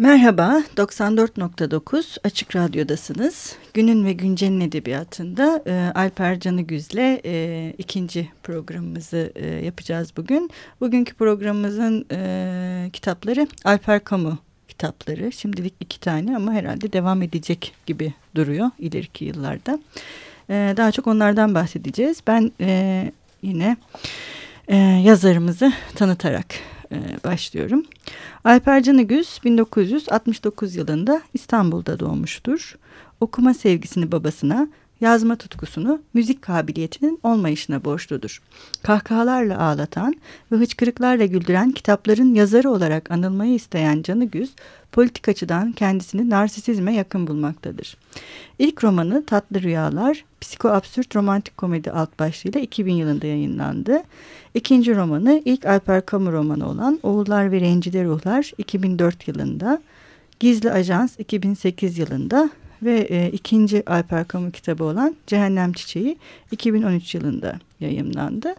Merhaba, 94.9 Açık Radyo'dasınız. Günün ve Güncel'in edebiyatında e, Alper Canıgüz'le e, ikinci programımızı e, yapacağız bugün. Bugünkü programımızın e, kitapları Alper Kamu kitapları. Şimdilik iki tane ama herhalde devam edecek gibi duruyor ileriki yıllarda. E, daha çok onlardan bahsedeceğiz. Ben e, yine e, yazarımızı tanıtarak e, başlıyorum. Alper Canıgüz 1969 yılında İstanbul'da doğmuştur. Okuma sevgisini babasına, yazma tutkusunu müzik kabiliyetinin olmayışına borçludur. Kahkahalarla ağlatan ve hıçkırıklarla güldüren kitapların yazarı olarak anılmayı isteyen Canıgüz, politik açıdan kendisini narsisizme yakın bulmaktadır. İlk romanı Tatlı Rüyalar, psikoabsürt romantik komedi alt başlığıyla 2000 yılında yayınlandı. İkinci romanı ilk Alper Camus romanı olan Oğullar ve Rencide Ruhlar 2004 yılında, Gizli Ajans 2008 yılında ve e, ikinci Alper Camus kitabı olan Cehennem Çiçeği 2013 yılında yayınlandı.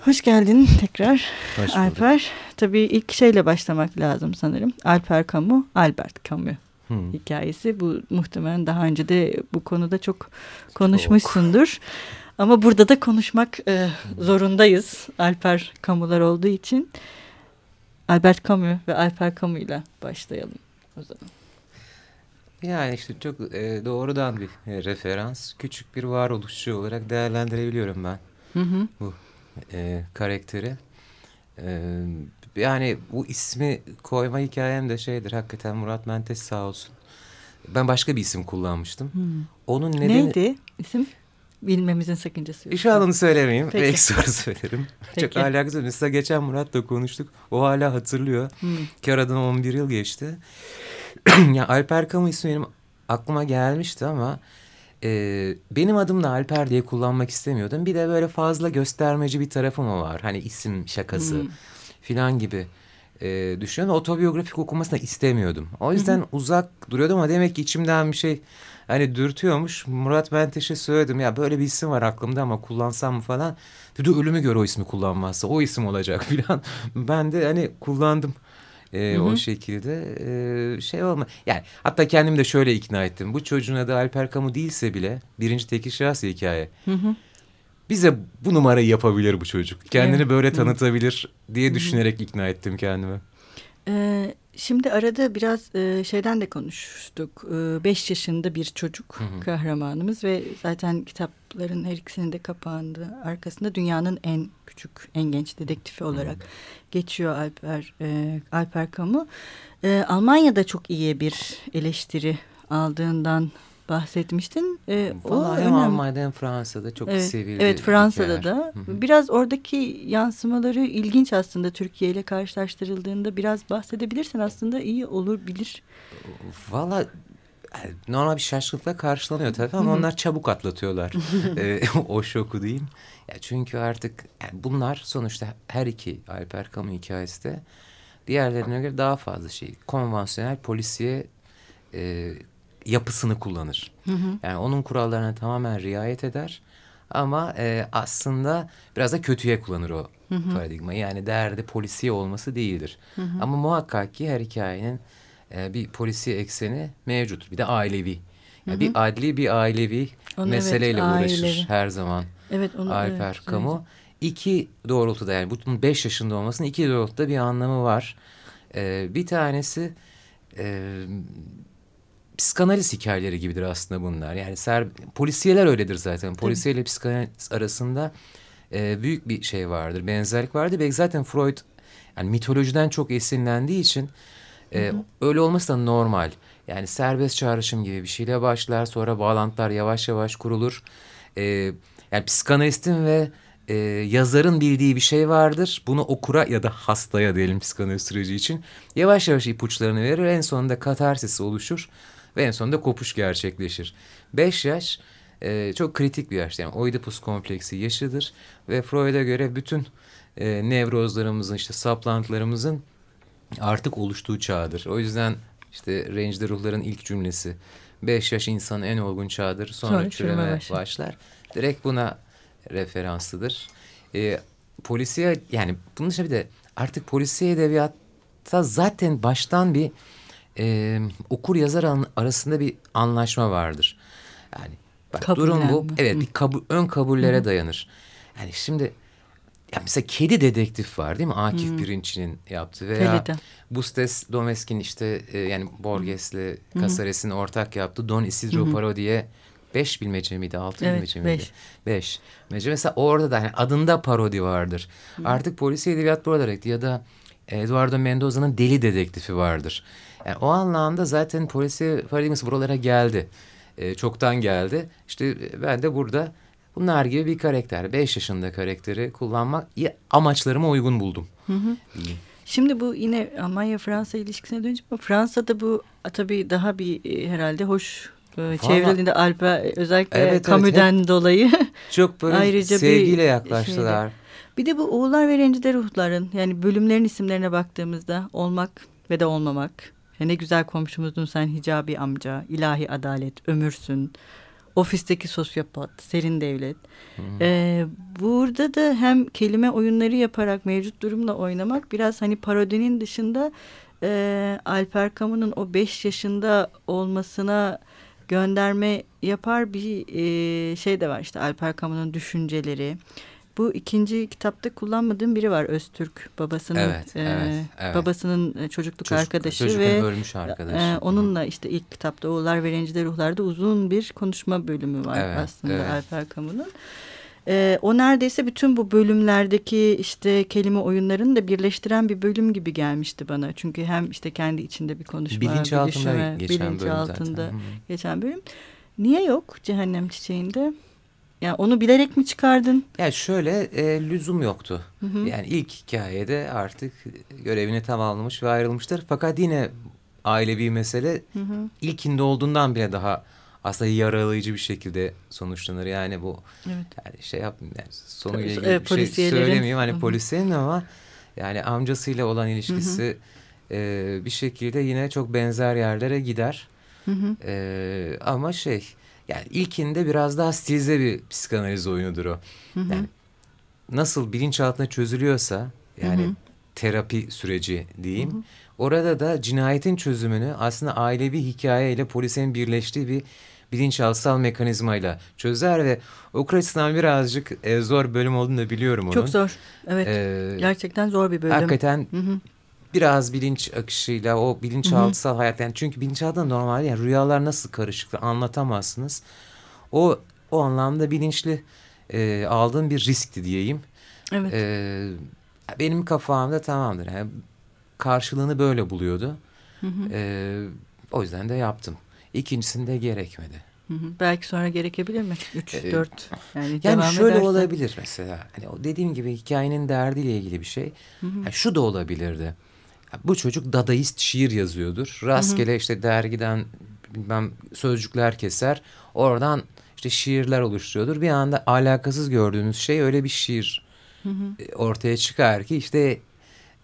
Hoş geldin tekrar Hoş Alper. Tabii ilk şeyle başlamak lazım sanırım. Alper Camus, Albert Camus hmm. hikayesi. Bu muhtemelen daha önce de bu konuda çok konuşmuşsundur. Çok. Ama burada da konuşmak e, zorundayız. Alper Camus'lar olduğu için. Albert Camus ve Alper Camus ile başlayalım o zaman. Yani işte çok e, doğrudan bir e, referans. Küçük bir varoluşçu olarak değerlendirebiliyorum ben. Hı hı. Bu e, karakteri. E, yani bu ismi koyma hikayem de şeydir. Hakikaten Murat Menteş sağ olsun. Ben başka bir isim kullanmıştım. Hmm. Onun nedeni... Neydi isim? Bilmemizin sakıncası yok. Şu an onu söylemeyeyim. Peki. Belki sonra söylerim. Çok alakası Mesela geçen Murat'la konuştuk. O hala hatırlıyor. Hmm. Ki aradan 11 yıl geçti. ya Alper Kamu ismi benim aklıma gelmişti ama e, benim adımla Alper diye kullanmak istemiyordum. Bir de böyle fazla göstermeci bir tarafım var. Hani isim şakası hmm. filan gibi e, düşünüyorum. Otobiyografik okumasını istemiyordum. O yüzden uzak duruyordum ama demek ki içimden bir şey hani dürtüyormuş. Murat Menteş'e söyledim ya böyle bir isim var aklımda ama kullansam mı falan. Dedi ölümü gör o ismi kullanmazsa o isim olacak filan. ben de hani kullandım e, hı hı. o şekilde e, şey olma. Yani hatta kendimi de şöyle ikna ettim. Bu çocuğun adı Alper Kamu değilse bile birinci tekil şahsi hikaye. Hı hı. Bize bu numarayı yapabilir bu çocuk. Kendini evet. böyle tanıtabilir diye düşünerek ikna ettim kendimi. Ee, Şimdi arada biraz e, şeyden de konuştuk. E, beş yaşında bir çocuk hı hı. kahramanımız ve zaten kitapların her ikisinin de kapağında arkasında dünyanın en küçük, en genç dedektifi olarak hı hı. geçiyor Alper e, Alper Camus. E, Almanya'da çok iyi bir eleştiri aldığından bahsetmiştin. E, Vallahi o hem önemli. Almanya'da hem Fransa'da çok evet, sevildi. Evet Fransa'da da. Biraz oradaki yansımaları ilginç aslında Türkiye ile karşılaştırıldığında biraz bahsedebilirsen aslında iyi olur bilir. Valla normal bir şaşkınlıkla karşılanıyor tabii ama onlar çabuk atlatıyorlar e, o şoku diyeyim. Ya çünkü artık yani bunlar sonuçta her iki Alper Camus hikayesi de diğerlerine göre daha fazla şey. Konvansiyonel polisiye e, yapısını kullanır. Hı hı. Yani onun kurallarına tamamen riayet eder. Ama e, aslında biraz da kötüye kullanır o hı hı. paradigmayı. Yani derdi polisiye olması değildir. Hı hı. Ama muhakkak ki her hikayenin e, bir polisiye ekseni mevcut. Bir de ailevi. Yani hı hı. Bir adli bir ailevi onu meseleyle evet, uğraşır ailevi. her zaman. Evet, onu, Alper evet, Kamu. Evet. İki doğrultuda yani bunun beş yaşında olmasının iki doğrultuda bir anlamı var. Ee, bir tanesi e, psikanaliz hikayeleri gibidir aslında bunlar. Yani ser, polisiyeler öyledir zaten. Polisiye ile psikanaliz arasında e, büyük bir şey vardır. Benzerlik vardır. Belki zaten Freud yani mitolojiden çok esinlendiği için e, hı hı. öyle olması da normal. Yani serbest çağrışım gibi bir şeyle başlar. Sonra bağlantılar yavaş yavaş kurulur. E, yani psikanalistin ve e, yazarın bildiği bir şey vardır. Bunu okura ya da hastaya diyelim psikanaliz süreci için yavaş yavaş ipuçlarını verir. En sonunda katarsis oluşur ve en sonunda kopuş gerçekleşir. Beş yaş e, çok kritik bir yaş. Yani Oedipus kompleksi yaşıdır ve Freud'a göre bütün e, nevrozlarımızın işte saplantılarımızın artık oluştuğu çağdır. O yüzden işte Range'de ruhların ilk cümlesi beş yaş insanın en olgun çağdır sonra, sonra çürüme başlar. başlar. Direkt buna referanslıdır. E, polisiye yani bunun dışında bir de artık polisiye edebiyatta zaten baştan bir e, okur yazar arasında bir anlaşma vardır. Yani bak durum bu. Evet bir kabul, ön kabullere Hı. dayanır. Yani şimdi ya mesela Kedi Dedektif var değil mi? Akif hmm. Pirinç'in yaptığı veya. Bustes Domeskin işte e, yani Borges'le hmm. Casares'in ortak yaptığı Don Isidro hmm. Parodi'ye beş bilmece miydi altı evet, bilmece miydi? Beş. beş. Bilmece mesela orada da yani adında parodi vardır. Hmm. Artık polisi edebiyat bu olarak ya da Eduardo Mendoza'nın Deli Dedektifi vardır. Yani o anlamda zaten polisi paradigması buralara geldi. E, çoktan geldi. İşte ben de burada Bunlar gibi bir karakter. Beş yaşında karakteri kullanmak amaçlarıma uygun buldum. Hı hı. Şimdi bu yine Almanya-Fransa ilişkisine dönünce Fransa'da bu tabii daha bir e, herhalde hoş e, çevrildiğinde Alp'e özellikle evet, Camus'den evet, dolayı çok böyle ayrıca sevgiyle yaklaştılar. Şeyde. Bir de bu Oğullar ve Rencide Ruhların yani bölümlerin isimlerine baktığımızda olmak ve de olmamak. Ya ne güzel komşumuzdun sen hicabi amca, ilahi adalet, ömürsün, ofisteki sosyopat, serin devlet. Hmm. Ee, burada da hem kelime oyunları yaparak mevcut durumla oynamak biraz hani parodinin dışında e, Alper Camus'un o beş yaşında olmasına gönderme yapar bir e, şey de var işte Alper Camus'un düşünceleri. Bu ikinci kitapta kullanmadığım biri var Öztürk babasının evet, e, evet, evet. babasının e, çocukluk Çocuk, arkadaşı ve ölmüş arkadaşı. E, onunla işte ilk kitapta Oğullar ve Rencide Ruhlar'da uzun bir konuşma bölümü var evet, aslında evet. Alper Camus'un. E, o neredeyse bütün bu bölümlerdeki işte kelime oyunlarını da birleştiren bir bölüm gibi gelmişti bana. Çünkü hem işte kendi içinde bir konuşma, bilinç altında geçen bilinç bölüm altında zaten. geçen bölüm. Niye yok Cehennem Çiçeği'nde? Yani onu bilerek mi çıkardın? Yani şöyle e, lüzum yoktu. Hı hı. Yani ilk hikayede artık görevini tamamlamış ve ayrılmıştır. Fakat yine ailevi mesele hı hı. ilkinde olduğundan bile daha aslında yaralayıcı bir şekilde sonuçlanır. Yani bu evet. yani şey yapmayayım yani sonuyla ilgili e, bir şey söylemeyeyim. Hani polisin ama yani amcasıyla olan ilişkisi hı hı. E, bir şekilde yine çok benzer yerlere gider. Hı hı. E, ama şey yani ilkinde biraz daha stilize bir psikanaliz oyunudur o. Hı hı. Yani nasıl bilinçaltına çözülüyorsa yani hı hı. terapi süreci diyeyim. Hı hı. Orada da cinayetin çözümünü aslında ailevi hikayeyle polisin birleştiği bir bilinçaltısal mekanizmayla çözer ve açısından birazcık e, zor bölüm olduğunu da biliyorum onun. Çok zor. Evet. Ee, Gerçekten zor bir bölüm. Hakikaten hı hı biraz bilinç akışıyla o bilinçaltısal hayat yani çünkü bilinçaltında normal yani rüyalar nasıl karışık anlatamazsınız. O o anlamda bilinçli e, aldığım bir riskti diyeyim. Evet. E, benim kafamda tamamdır. Yani karşılığını böyle buluyordu. Hı hı. E, o yüzden de yaptım. İkincisinde gerekmedi. Hı hı. Belki sonra gerekebilir mi? Üç, ee, dört. Yani, yani şöyle edersen... olabilir mesela. Hani dediğim gibi hikayenin derdiyle ilgili bir şey. Hı hı. Yani şu da olabilirdi bu çocuk dadaist şiir yazıyordur. Rastgele hı hı. işte dergiden bilmem sözcükler keser. Oradan işte şiirler oluşturuyordur. Bir anda alakasız gördüğünüz şey öyle bir şiir hı hı. E, ortaya çıkar ki işte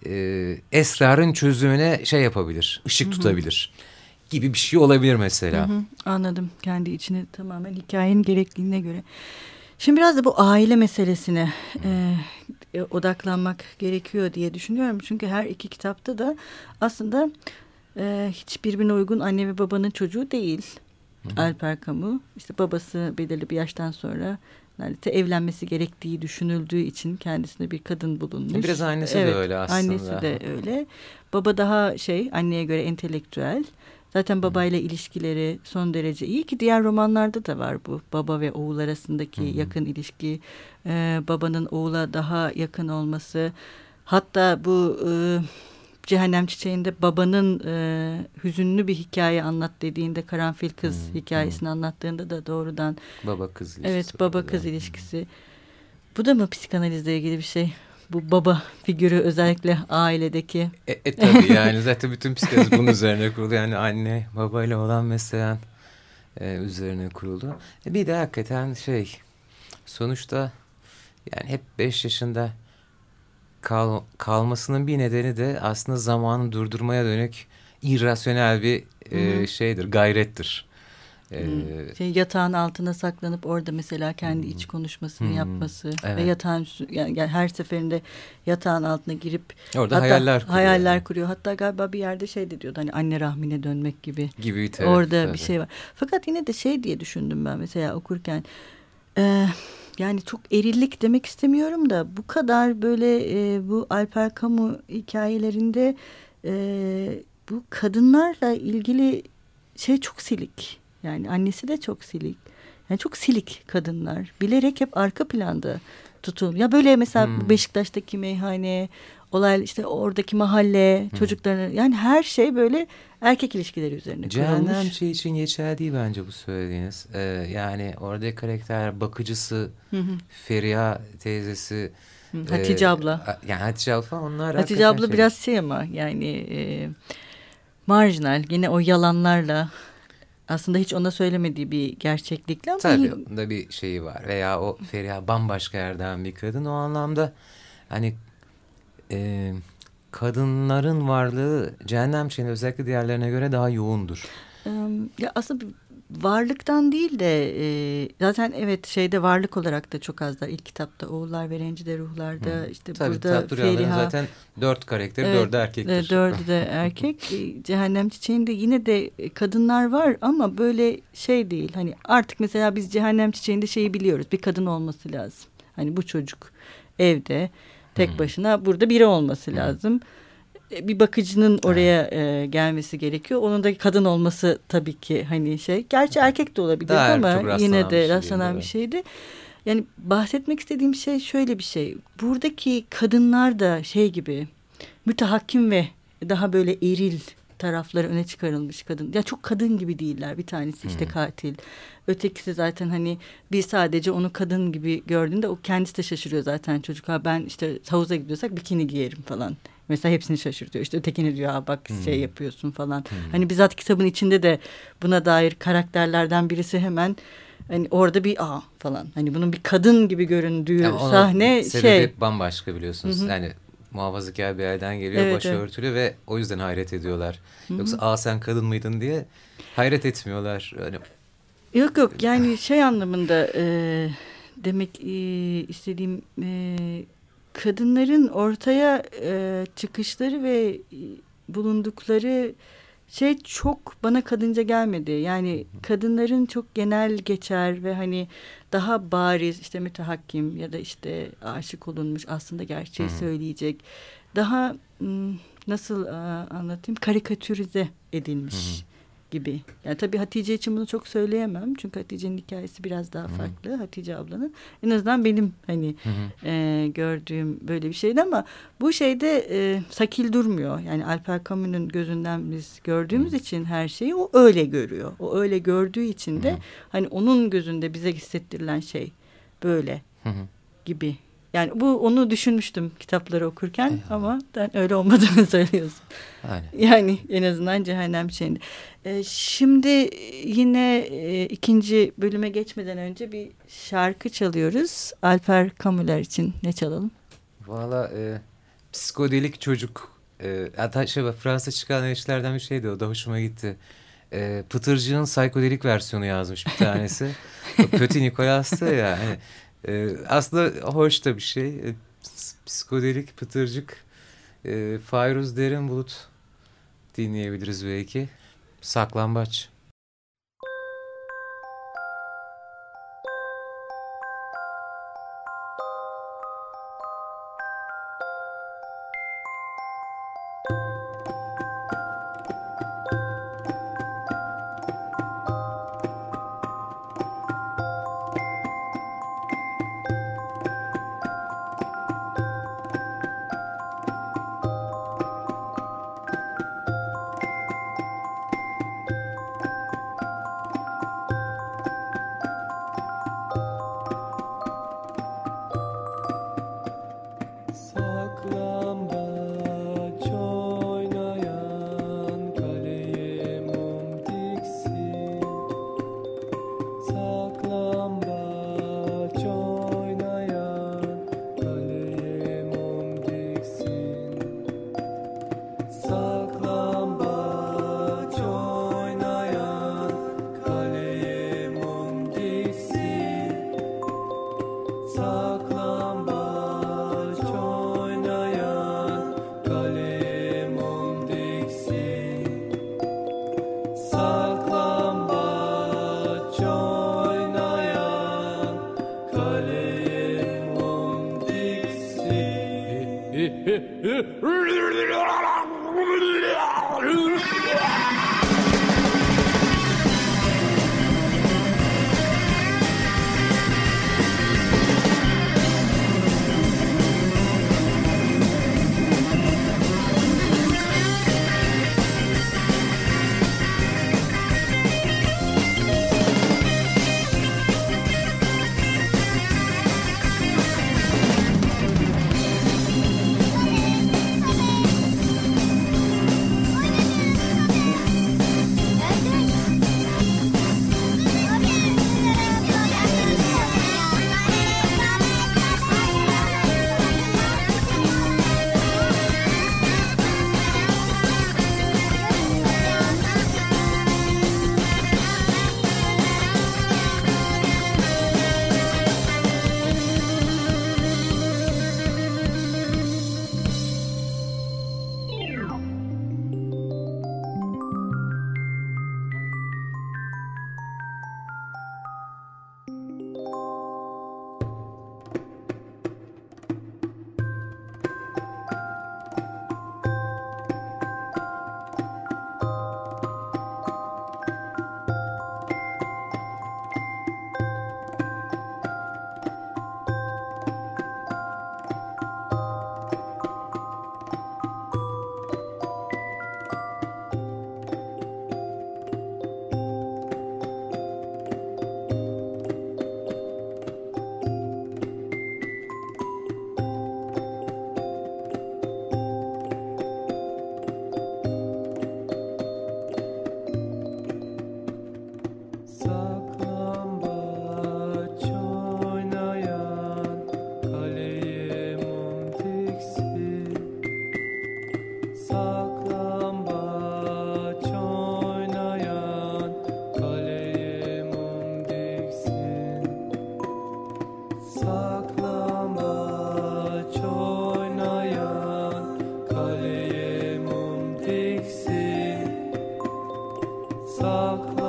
e, esrarın çözümüne şey yapabilir, ışık hı hı. tutabilir gibi bir şey olabilir mesela. Hı hı. Anladım. Kendi içini tamamen hikayenin gerekliliğine göre. Şimdi biraz da bu aile meselesine e, e, odaklanmak gerekiyor diye düşünüyorum. Çünkü her iki kitapta da aslında e, hiç birbirine uygun anne ve babanın çocuğu değil. Hı. Alper Camus işte babası belirli bir yaştan sonra yani evlenmesi gerektiği düşünüldüğü için kendisine bir kadın bulunmuş. Biraz annesi evet, de öyle aslında. Annesi de öyle. Baba daha şey anneye göre entelektüel. Zaten babayla ilişkileri son derece iyi ki diğer romanlarda da var bu. Baba ve oğul arasındaki yakın ilişki, e, babanın oğula daha yakın olması. Hatta bu e, Cehennem Çiçeği'nde babanın e, hüzünlü bir hikaye anlat dediğinde Karanfil Kız hmm, hikayesini hmm. anlattığında da doğrudan baba kız ilişkisi. Evet baba kız ilişkisi. Bu da mı psikanalizle ilgili bir şey? Bu baba figürü özellikle ailedeki. E, e tabii yani zaten bütün psikolojisi bunun üzerine kurulu. Yani anne babayla olan mesela e, üzerine kuruldu. E, bir de hakikaten şey sonuçta yani hep beş yaşında kal, kalmasının bir nedeni de aslında zamanı durdurmaya dönük irrasyonel bir e, şeydir, gayrettir. Ee, şey, yatağın altına saklanıp orada mesela kendi iç konuşmasını hmm, yapması evet. ve yatağın yani, yani her seferinde yatağın altına girip orada hatta, hayaller kuruyor. Hayaller yani. kuruyor. Hatta galiba bir yerde şey de diyordu hani anne rahmine dönmek gibi. Gibi tabii, Orada tabii. bir şey var. Fakat yine de şey diye düşündüm ben mesela okurken. E, yani çok erillik demek istemiyorum da bu kadar böyle e, bu Alper Camus hikayelerinde e, bu kadınlarla ilgili şey çok silik. Yani annesi de çok silik. Yani çok silik kadınlar. Bilerek hep arka planda tutulmuş. Ya böyle mesela hmm. Beşiktaş'taki meyhane, olay işte oradaki mahalle, hmm. çocukların yani her şey böyle erkek ilişkileri üzerine Cehennem kurulmuş. şey için geçerli değil bence bu söylediğiniz. Ee, yani oradaki karakter bakıcısı, hı Feriha teyzesi, Hatice e, abla. Yani Hatice abla onlar Hatice abla şey... biraz şey ama yani e, marjinal. Yine o yalanlarla aslında hiç ona söylemediği bir gerçeklikle ama... Tabii onda bir şeyi var. Veya o Feriha bambaşka yerden bir kadın. O anlamda hani e, kadınların varlığı cehennem şeyinde özellikle diğerlerine göre daha yoğundur. Ya aslında varlıktan değil de e, zaten evet şeyde varlık olarak da çok azlar. İlk kitapta Oğullar ve Rencide Ruhlar'da Hı. işte Tabii, burada Feriha. zaten dört karakteri evet, dördü erkektir. E, dördü de erkek. E, Cehennem Çiçeği'nde yine de kadınlar var ama böyle şey değil. Hani artık mesela biz Cehennem Çiçeği'nde şeyi biliyoruz. Bir kadın olması lazım. Hani bu çocuk evde tek başına burada biri olması lazım. E, bir bakıcının oraya e, gelmesi gerekiyor. Onun da kadın olması tabii ki hani şey. Gerçi erkek de olabilir Daha ama yine de rastlanan bir şeydi. Yani bahsetmek istediğim şey şöyle bir şey. Buradaki kadınlar da şey gibi mütehakkim ve daha böyle eril tarafları öne çıkarılmış kadın. Ya çok kadın gibi değiller. Bir tanesi işte hmm. katil. Ötekisi zaten hani bir sadece onu kadın gibi gördüğünde o kendisi de şaşırıyor zaten çocuk. Ha ben işte havuza gidiyorsak bikini giyerim falan. Mesela hepsini şaşırtıyor. İşte ötekini diyor ha bak hmm. şey yapıyorsun falan. Hmm. Hani bizzat kitabın içinde de buna dair karakterlerden birisi hemen hani orada bir a falan. Hani bunun bir kadın gibi göründüğü yani sahne sebebi şey. bambaşka biliyorsunuz. Hı -hı. Yani muhafazakar bir yerden geliyor evet, başörtülü evet. ve o yüzden hayret ediyorlar. Hı -hı. Yoksa aa sen kadın mıydın diye hayret etmiyorlar. Yani... Yok yok yani şey anlamında e, demek e, istediğim e, kadınların ortaya e, çıkışları ve bulundukları şey çok bana kadınca gelmedi. Yani kadınların çok genel geçer ve hani daha bariz işte mütehakkim ya da işte aşık olunmuş aslında gerçeği söyleyecek. Daha nasıl anlatayım karikatürize edilmiş gibi. Yani tabii Hatice için bunu çok söyleyemem. Çünkü Hatice'nin hikayesi biraz daha farklı. Hı. Hatice ablanın. En azından benim hani E, gördüğüm böyle bir şeydi ama bu şeyde e, sakil durmuyor. Yani Alper Camus'un gözünden biz gördüğümüz Hı. için her şeyi o öyle görüyor. O öyle gördüğü için de Hı. hani onun gözünde bize hissettirilen şey böyle Hı. gibi yani bu onu düşünmüştüm kitapları okurken Eyvallah. ama ben öyle olmadığını söylüyorsun. Aynen. Yani en azından cehennem şeyinde. Ee, şimdi yine e, ikinci bölüme geçmeden önce bir şarkı çalıyoruz. Alper Kamuler için ne çalalım? Valla e, psikodelik çocuk. E, hatta şey Fransa çıkan işlerden bir şeydi o da hoşuma gitti. E, Pıtırcı'nın psikodelik versiyonu yazmış bir tanesi. Petit Nicolas'tı ya. Hani, e, aslında hoş da bir şey. E, psikodelik, pıtırcık, e, Fayruz Derin Bulut dinleyebiliriz belki. Saklambaç. walk.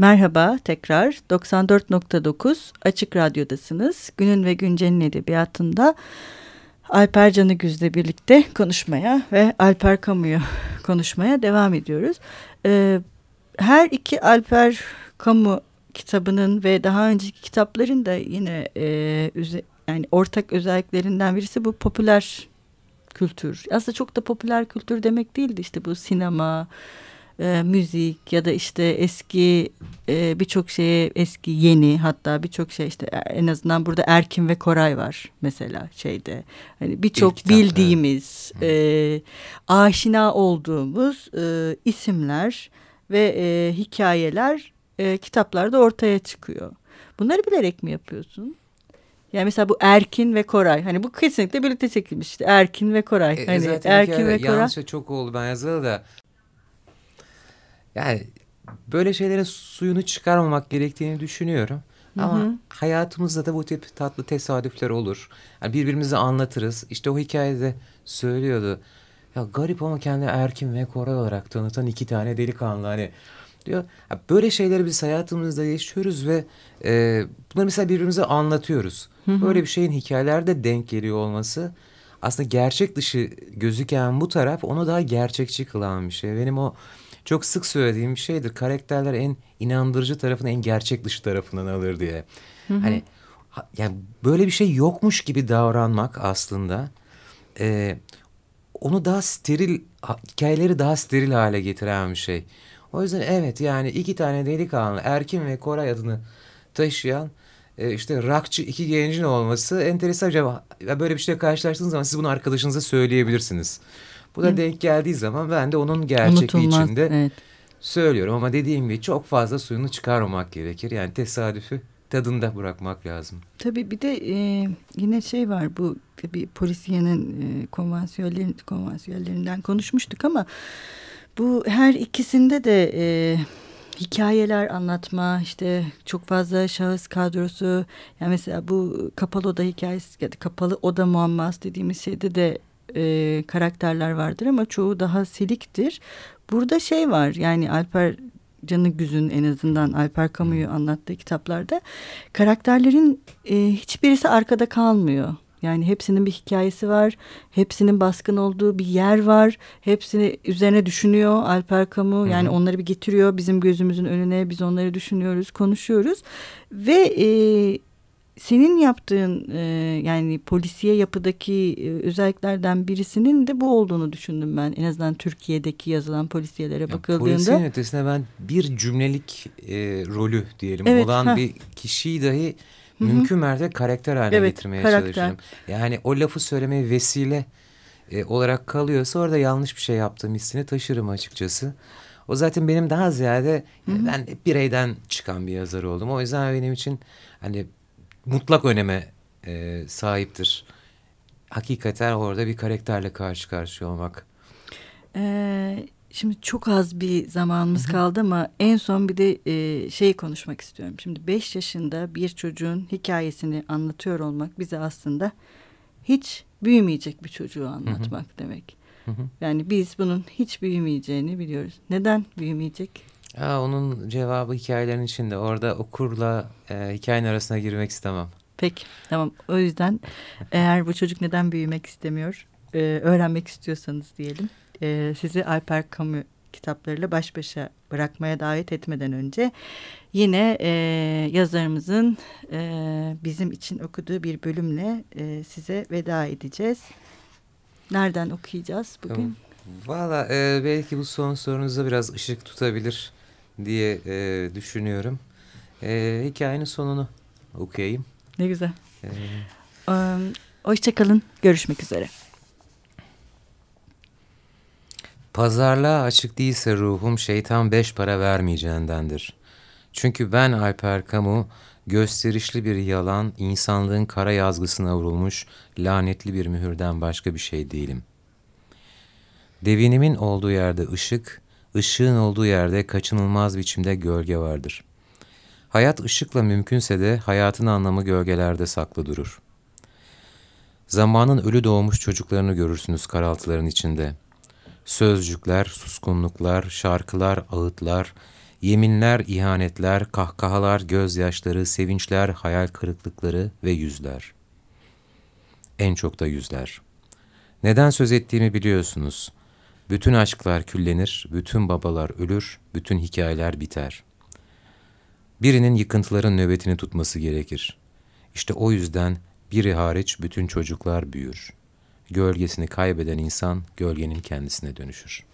Merhaba tekrar 94.9 Açık Radyo'dasınız. Günün ve Güncel'in edebiyatında Alper Canıgüz'le birlikte konuşmaya ve Alper Kamu'yu konuşmaya devam ediyoruz. Ee, her iki Alper Kamu kitabının ve daha önceki kitapların da yine e, yani ortak özelliklerinden birisi bu popüler kültür. Aslında çok da popüler kültür demek değildi işte bu sinema, e, müzik ya da işte eski e, birçok şeye eski yeni hatta birçok şey işte en azından burada Erkin ve Koray var mesela şeyde hani birçok bildiğimiz e, aşina olduğumuz e, isimler ve e, hikayeler e, kitaplarda ortaya çıkıyor. Bunları bilerek mi yapıyorsun? Yani mesela bu Erkin ve Koray. Hani bu kesinlikle birlikte çekilmiş işte Erkin ve Koray. E, hani zaten Erkin ve Koray. Yanlışça çok oldu ben yazılı da yani böyle şeylerin suyunu çıkarmamak gerektiğini düşünüyorum. Hı -hı. Ama hayatımızda da bu tip tatlı tesadüfler olur. Yani birbirimize anlatırız. İşte o hikayede söylüyordu. Ya garip ama kendi Erkin ve Koray olarak tanıtan iki tane delikanlı hani diyor. Böyle şeyleri biz hayatımızda yaşıyoruz ve e, bunları mesela birbirimize anlatıyoruz. Hı hı. Böyle bir şeyin hikayelerde denk geliyor olması aslında gerçek dışı gözüken bu taraf onu daha gerçekçi kılan bir şey. Benim o çok sık söylediğim bir şeydir. Karakterler en inandırıcı tarafını en gerçek dışı tarafından alır diye. Hı hı. Hani yani böyle bir şey yokmuş gibi davranmak aslında e, onu daha steril hikayeleri daha steril hale getiren bir şey. O yüzden evet yani iki tane delikanlı Erkin ve Koray adını taşıyan e, işte rockçı iki gencin olması enteresan. Acaba böyle bir şeyle karşılaştığınız zaman siz bunu arkadaşınıza söyleyebilirsiniz. Bu da Hı. denk geldiği zaman ben de onun gerçekliği Unutulmaz, içinde evet. söylüyorum. Ama dediğim gibi çok fazla suyunu çıkarmamak gerekir. Yani tesadüfü tadında bırakmak lazım. Tabii bir de e, yine şey var bu bir polisiyenin e, konvansiyonlerin, konvansiyonlerinden konuşmuştuk ama bu her ikisinde de e, hikayeler anlatma işte çok fazla şahıs kadrosu yani mesela bu kapalı oda hikayesi ya da kapalı oda muamması dediğimiz şeyde de e, karakterler vardır ama çoğu daha siliktir. Burada şey var yani Alper Canı Güz'ün en azından Alper Camus'u anlattığı kitaplarda karakterlerin e, hiçbirisi arkada kalmıyor. Yani hepsinin bir hikayesi var. Hepsinin baskın olduğu bir yer var. Hepsini üzerine düşünüyor Alper Camus. Yani Hı -hı. onları bir getiriyor bizim gözümüzün önüne. Biz onları düşünüyoruz, konuşuyoruz. Ve e, senin yaptığın e, yani polisiye yapıdaki e, özelliklerden birisinin de bu olduğunu düşündüm ben. En azından Türkiye'deki yazılan polisiyelere ya, bakıldığında. Polisiyenin ötesine ben bir cümlelik e, rolü diyelim evet, olan ha. bir kişiyi dahi Hı -hı. mümkün mertebe karakter haline evet, getirmeye karakter. çalışırım. Yani o lafı söylemeye vesile e, olarak kalıyorsa orada yanlış bir şey yaptığım hissini taşırım açıkçası. O zaten benim daha ziyade Hı -hı. ben bireyden çıkan bir yazar oldum. O yüzden benim için hani mutlak öneme e, sahiptir. Hakikaten orada bir karakterle karşı karşıya olmak. Ee, şimdi çok az bir zamanımız kaldı ama en son bir de e, şey konuşmak istiyorum. Şimdi beş yaşında bir çocuğun hikayesini anlatıyor olmak bize aslında hiç büyümeyecek bir çocuğu anlatmak hı hı. demek. Hı hı. Yani biz bunun hiç büyümeyeceğini biliyoruz. Neden büyümeyecek? Aa, onun cevabı hikayelerin içinde. Orada okurla e, hikayenin arasına girmek istemem. Peki tamam. O yüzden eğer bu çocuk neden büyümek istemiyor e, öğrenmek istiyorsanız diyelim. E, sizi Alper Camus kitaplarıyla baş başa bırakmaya davet etmeden önce yine e, yazarımızın e, bizim için okuduğu bir bölümle e, size veda edeceğiz. Nereden okuyacağız bugün? Valla e, belki bu son sorunuzda biraz ışık tutabilir diye e, düşünüyorum. E, hikayenin sonunu okuyayım. Ne güzel. Ee, um, Hoşçakalın. Görüşmek üzere. Pazarlığa açık değilse ruhum şeytan beş para vermeyeceğindendir. Çünkü ben Alper Kamu gösterişli bir yalan, insanlığın kara yazgısına vurulmuş lanetli bir mühürden başka bir şey değilim. Devinimin olduğu yerde ışık, ışığın olduğu yerde kaçınılmaz biçimde gölge vardır. Hayat ışıkla mümkünse de hayatın anlamı gölgelerde saklı durur. Zamanın ölü doğmuş çocuklarını görürsünüz karaltıların içinde. Sözcükler, suskunluklar, şarkılar, ağıtlar, yeminler, ihanetler, kahkahalar, gözyaşları, sevinçler, hayal kırıklıkları ve yüzler. En çok da yüzler. Neden söz ettiğimi biliyorsunuz. Bütün aşklar küllenir, bütün babalar ölür, bütün hikayeler biter. Birinin yıkıntıların nöbetini tutması gerekir. İşte o yüzden biri hariç bütün çocuklar büyür. Gölgesini kaybeden insan gölgenin kendisine dönüşür.